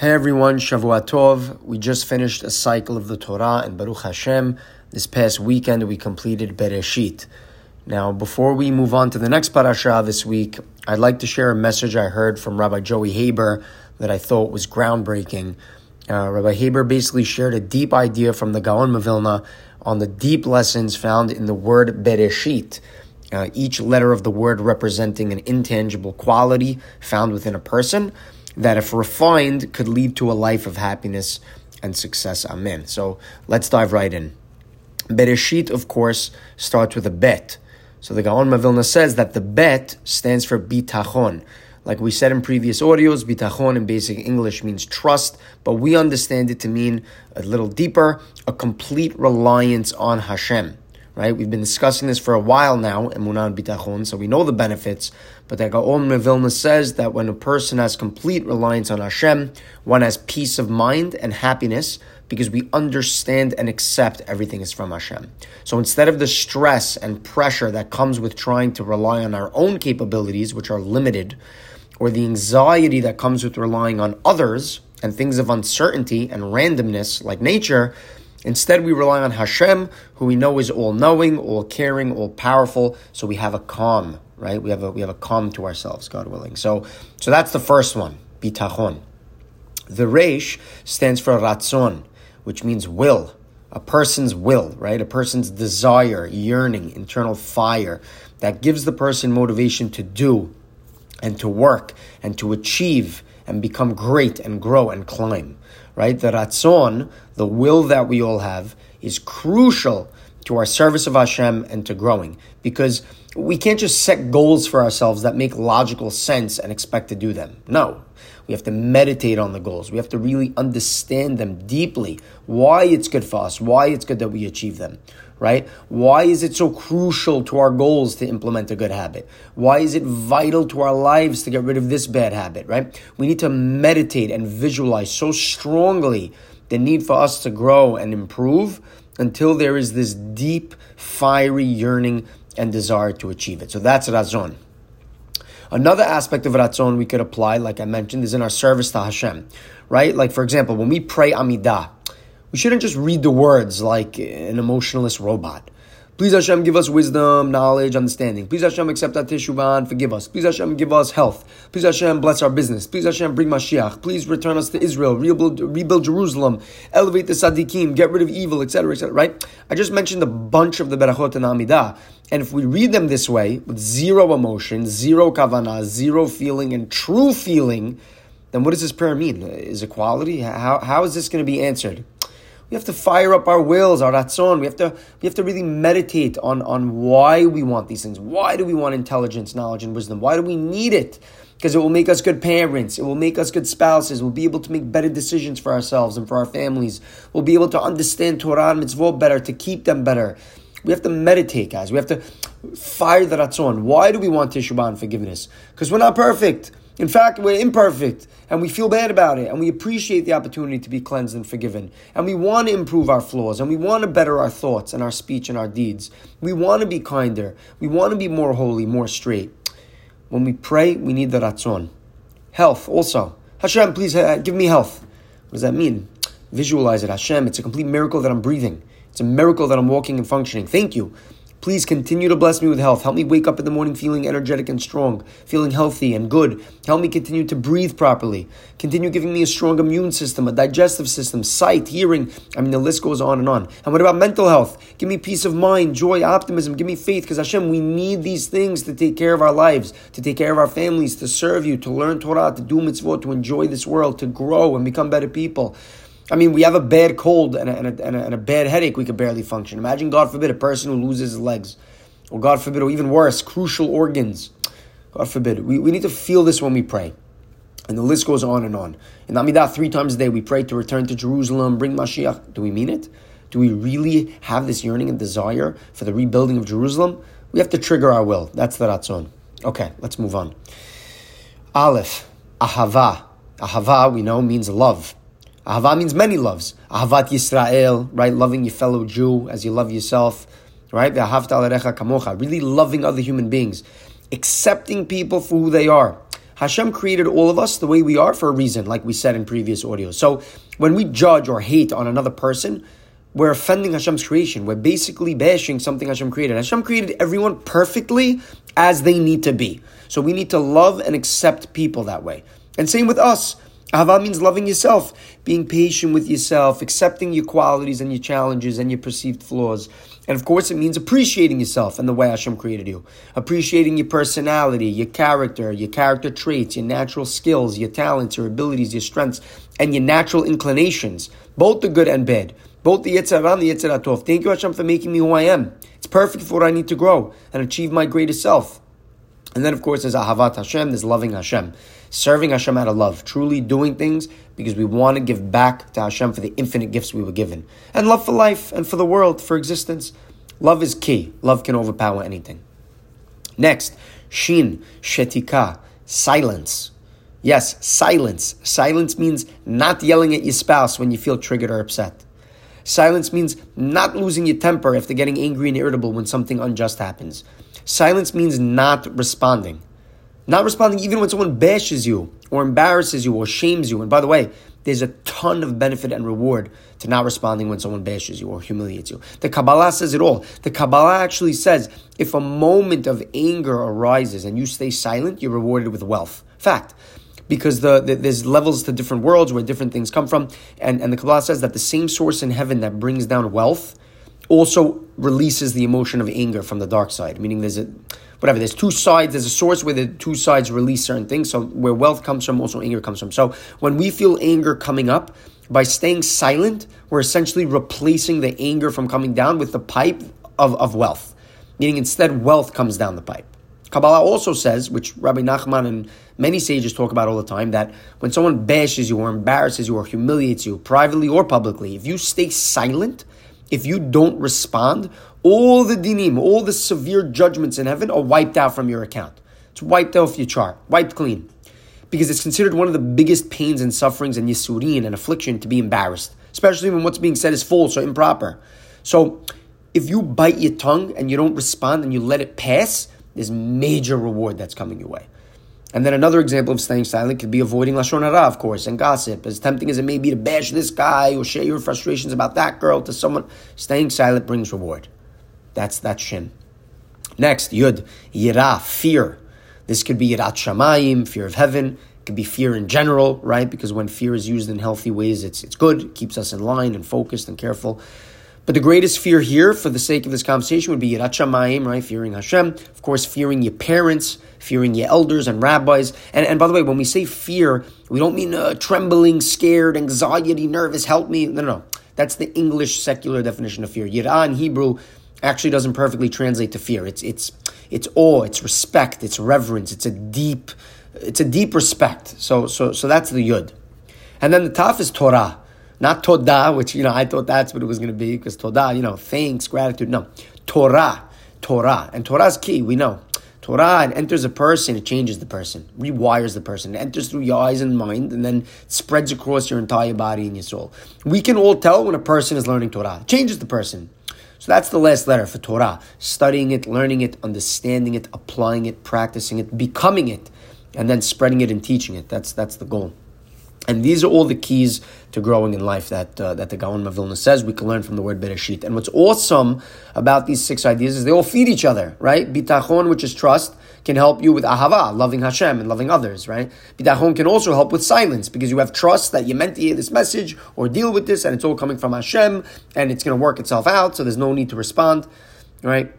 Hey everyone, Shavua Tov. We just finished a cycle of the Torah and Baruch Hashem. This past weekend we completed Bereshit. Now, before we move on to the next parasha this week, I'd like to share a message I heard from Rabbi Joey Haber that I thought was groundbreaking. Uh, Rabbi Haber basically shared a deep idea from the Gaon Mavilna on the deep lessons found in the word Bereshit. Uh, each letter of the word representing an intangible quality found within a person that, if refined, could lead to a life of happiness and success. Amen. So let's dive right in. Bereshit, of course, starts with a bet. So the Gaon Mavilna says that the bet stands for bitachon. Like we said in previous audios, bitachon in basic English means trust, but we understand it to mean a little deeper, a complete reliance on Hashem right? We've been discussing this for a while now, emunah bitachon, so we know the benefits. But the Gaon Mevilna says that when a person has complete reliance on Hashem, one has peace of mind and happiness because we understand and accept everything is from Hashem. So instead of the stress and pressure that comes with trying to rely on our own capabilities, which are limited, or the anxiety that comes with relying on others and things of uncertainty and randomness like nature, Instead, we rely on Hashem, who we know is all knowing, all caring, all powerful. So we have a calm, right? We have a we have a calm to ourselves, God willing. So so that's the first one, bitachon. The resh stands for ratzon, which means will, a person's will, right? A person's desire, yearning, internal fire that gives the person motivation to do and to work and to achieve and become great and grow and climb right? The ratzon, the will that we all have, is crucial to our service of Hashem and to growing because we can't just set goals for ourselves that make logical sense and expect to do them. No. We have to meditate on the goals. We have to really understand them deeply. Why it's good for us, why it's good that we achieve them right? Why is it so crucial to our goals to implement a good habit? Why is it vital to our lives to get rid of this bad habit, right? We need to meditate and visualize so strongly the need for us to grow and improve until there is this deep, fiery yearning and desire to achieve it. So that's Ratzon. Another aspect of Ratzon we could apply, like I mentioned, is in our service to Hashem, right? Like, for example, when we pray Amidah, we shouldn't just read the words like an emotionless robot. Please Hashem give us wisdom, knowledge, understanding. Please Hashem accept our teshuvah and forgive us. Please Hashem give us health. Please Hashem bless our business. Please Hashem bring Mashiach. Please return us to Israel. Rebuild, rebuild Jerusalem. Elevate the Sadiqim. Get rid of evil, etc., etc. Right? I just mentioned a bunch of the Berachot and Amidah. And if we read them this way, with zero emotion, zero kavanah, zero feeling, and true feeling, then what does this prayer mean? Is equality? How, how is this going to be answered? We have to fire up our wills, our ratzon. We have to we have to really meditate on, on why we want these things. Why do we want intelligence, knowledge, and wisdom? Why do we need it? Because it will make us good parents. It will make us good spouses. We'll be able to make better decisions for ourselves and for our families. We'll be able to understand Torah and mitzvot better, to keep them better. We have to meditate, guys. We have to fire the ratzon. Why do we want teshuvah and forgiveness? Because we're not perfect. In fact, we're imperfect and we feel bad about it and we appreciate the opportunity to be cleansed and forgiven. And we want to improve our flaws and we want to better our thoughts and our speech and our deeds. We want to be kinder. We want to be more holy, more straight. When we pray, we need the ratzon. Health also. Hashem, please uh, give me health. What does that mean? Visualize it. Hashem, it's a complete miracle that I'm breathing. It's a miracle that I'm walking and functioning. Thank you. Please continue to bless me with health. Help me wake up in the morning feeling energetic and strong, feeling healthy and good. Help me continue to breathe properly. Continue giving me a strong immune system, a digestive system, sight, hearing. I mean, the list goes on and on. And what about mental health? Give me peace of mind, joy, optimism. Give me faith, because Hashem, we need these things to take care of our lives, to take care of our families, to serve you, to learn Torah, to do mitzvot, to enjoy this world, to grow and become better people. I mean, we have a bad cold and a, and, a, and, a, and a, bad headache, we could barely function. Imagine, God forbid, a person who loses his legs, or God forbid, or even worse, crucial organs. God forbid. We, we need to feel this when we pray. And the list goes on and on. In Amidah, three times a day, we pray to return to Jerusalem, bring Mashiach. Do we mean it? Do we really have this yearning and desire for the rebuilding of Jerusalem? We have to trigger our will. That's the ratzon. Okay, let's move on. Aleph, ahava. Ahava, we know, means love. Ahava means many loves. Ahavat Yisrael, right? Loving your fellow Jew as you love yourself, right? kamocha. Really loving other human beings. Accepting people for who they are. Hashem created all of us the way we are for a reason, like we said in previous audios. So when we judge or hate on another person, we're offending Hashem's creation. We're basically bashing something Hashem created. Hashem created everyone perfectly as they need to be. So we need to love and accept people that way. And same with us. Ahava means loving yourself, being patient with yourself, accepting your qualities and your challenges and your perceived flaws. And of course, it means appreciating yourself and the way Hashem created you. Appreciating your personality, your character, your character traits, your natural skills, your talents, your abilities, your strengths, and your natural inclinations, both the good and bad. Both the Yetzer Hara and the Yetzer Hatov. Thank you, Hashem, for making me who I am. It's perfect for what I need to grow and achieve my greatest self. And then, of course, there's Ahavat Hashem, there's loving Hashem. Serving Hashem out of love. Truly doing things because we want to give back to Hashem for the infinite gifts we were given. And love for life and for the world, for existence. Love is key. Love can overpower anything. Next, Shin, Shetika, silence. Yes, silence. Silence means not yelling at your spouse when you feel triggered or upset. Silence means not losing your temper after getting angry and irritable when something unjust happens. Silence means not responding. Not responding even when someone bashes you or embarrasses you or shames you. And by the way, there's a ton of benefit and reward to not responding when someone bashes you or humiliates you. The Kabbalah says it all. The Kabbalah actually says if a moment of anger arises and you stay silent, you're rewarded with wealth. Fact. Because the, the, there's levels to different worlds where different things come from. And, and the Kabbalah says that the same source in heaven that brings down wealth also releases the emotion of anger from the dark side, meaning there's a whatever. There's two sides. There's a source where the two sides release certain things. So where wealth comes from, also anger comes from. So when we feel anger coming up, by staying silent, we're essentially replacing the anger from coming down with the pipe of, of wealth. Meaning instead, wealth comes down the pipe. Kabbalah also says, which Rabbi Nachman and many sages talk about all the time, that when someone bashes you or embarrasses you or humiliates you, privately or publicly, if you stay silent, if you don't respond, all the dinim, all the severe judgments in heaven are wiped out from your account. It's wiped off your chart, wiped clean. Because it's considered one of the biggest pains and sufferings and yisurin and affliction to be embarrassed, especially when what's being said is false or improper. So, if you bite your tongue and you don't respond and you let it pass, there's major reward that's coming your way. And then another example of staying silent could be avoiding lashon hara, of course, and gossip. As tempting as it may be to bash this guy or share your frustrations about that girl to someone, staying silent brings reward. That's that shin. Next, yud, yira, fear. This could be yirat shamayim, fear of heaven. It could be fear in general, right? Because when fear is used in healthy ways, it's it's good, it keeps us in line and focused and careful. But the greatest fear here, for the sake of this conversation, would be Yirat Shamayim, right? Fearing Hashem. Of course, fearing your parents, fearing your elders and rabbis. And, and by the way, when we say fear, we don't mean uh, trembling, scared, anxiety, nervous, help me. No, no, no. That's the English secular definition of fear. Yirah in Hebrew actually doesn't perfectly translate to fear. It's, it's, it's awe, it's respect, it's reverence, it's a deep, it's a deep respect. So, so, so that's the Yud. And then the Taf is Torah. Not Todah, which, you know, I thought that's what it was going to be, because Todah, you know, thanks, gratitude. No. Torah. Torah. And Torah is key, we know. Torah, it enters a person, it changes the person, rewires the person. It enters through your eyes and mind, and then spreads across your entire body and your soul. We can all tell when a person is learning Torah. It changes the person. So that's the last letter for Torah. Studying it, learning it, understanding it, applying it, practicing it, becoming it, and then spreading it and teaching it. That's, that's the goal. And these are all the keys to growing in life that uh, that the Gaon of Vilna says we can learn from the word Bereshit. And what's awesome about these six ideas is they all feed each other, right? Bitachon, which is trust, can help you with ahava, loving Hashem and loving others, right? Bitachon can also help with silence because you have trust that you're meant to hear this message or deal with this, and it's all coming from Hashem, and it's going to work itself out, so there's no need to respond, right?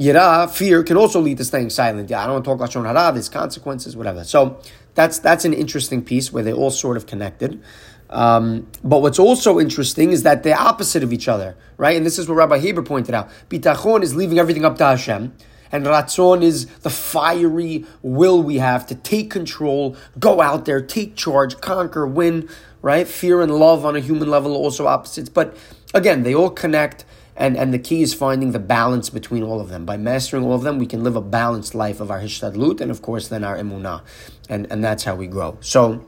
Yira, fear, can also lead to staying silent. Yeah, I don't want to talk lashon hara. There's consequences, whatever. So that's that's an interesting piece where they're all sort of connected. Um, but what's also interesting is that they're opposite of each other, right? And this is what Rabbi Haber pointed out. Bitachon is leaving everything up to Hashem, and Ratzon is the fiery will we have to take control, go out there, take charge, conquer, win, right? Fear and love on a human level are also opposites. But again, they all connect. And, and the key is finding the balance between all of them. By mastering all of them, we can live a balanced life of our hishtadlut and, of course, then our emunah. And, and that's how we grow. So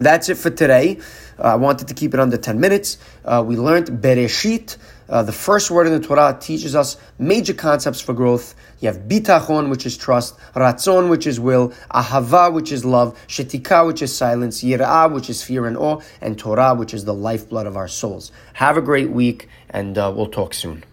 that's it for today. Uh, I wanted to keep it under 10 minutes. Uh, we learned Bereshit. Uh, the first word in the Torah teaches us major concepts for growth. You have bitachon, which is trust, ratzon, which is will, ahava, which is love, shetika, which is silence, yirah, which is fear and awe, and Torah, which is the lifeblood of our souls. Have a great week, and uh, we'll talk soon.